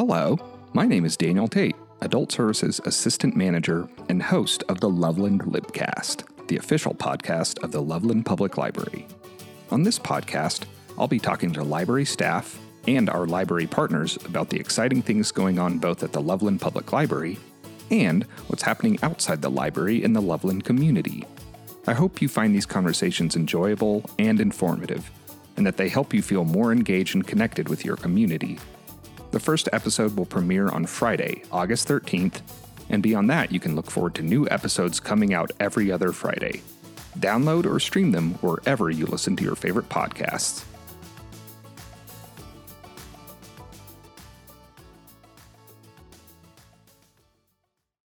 Hello, my name is Daniel Tate, Adult Services Assistant Manager and host of the Loveland Libcast, the official podcast of the Loveland Public Library. On this podcast, I'll be talking to library staff and our library partners about the exciting things going on both at the Loveland Public Library and what's happening outside the library in the Loveland community. I hope you find these conversations enjoyable and informative, and that they help you feel more engaged and connected with your community. The first episode will premiere on Friday, August 13th, and beyond that, you can look forward to new episodes coming out every other Friday. Download or stream them wherever you listen to your favorite podcasts.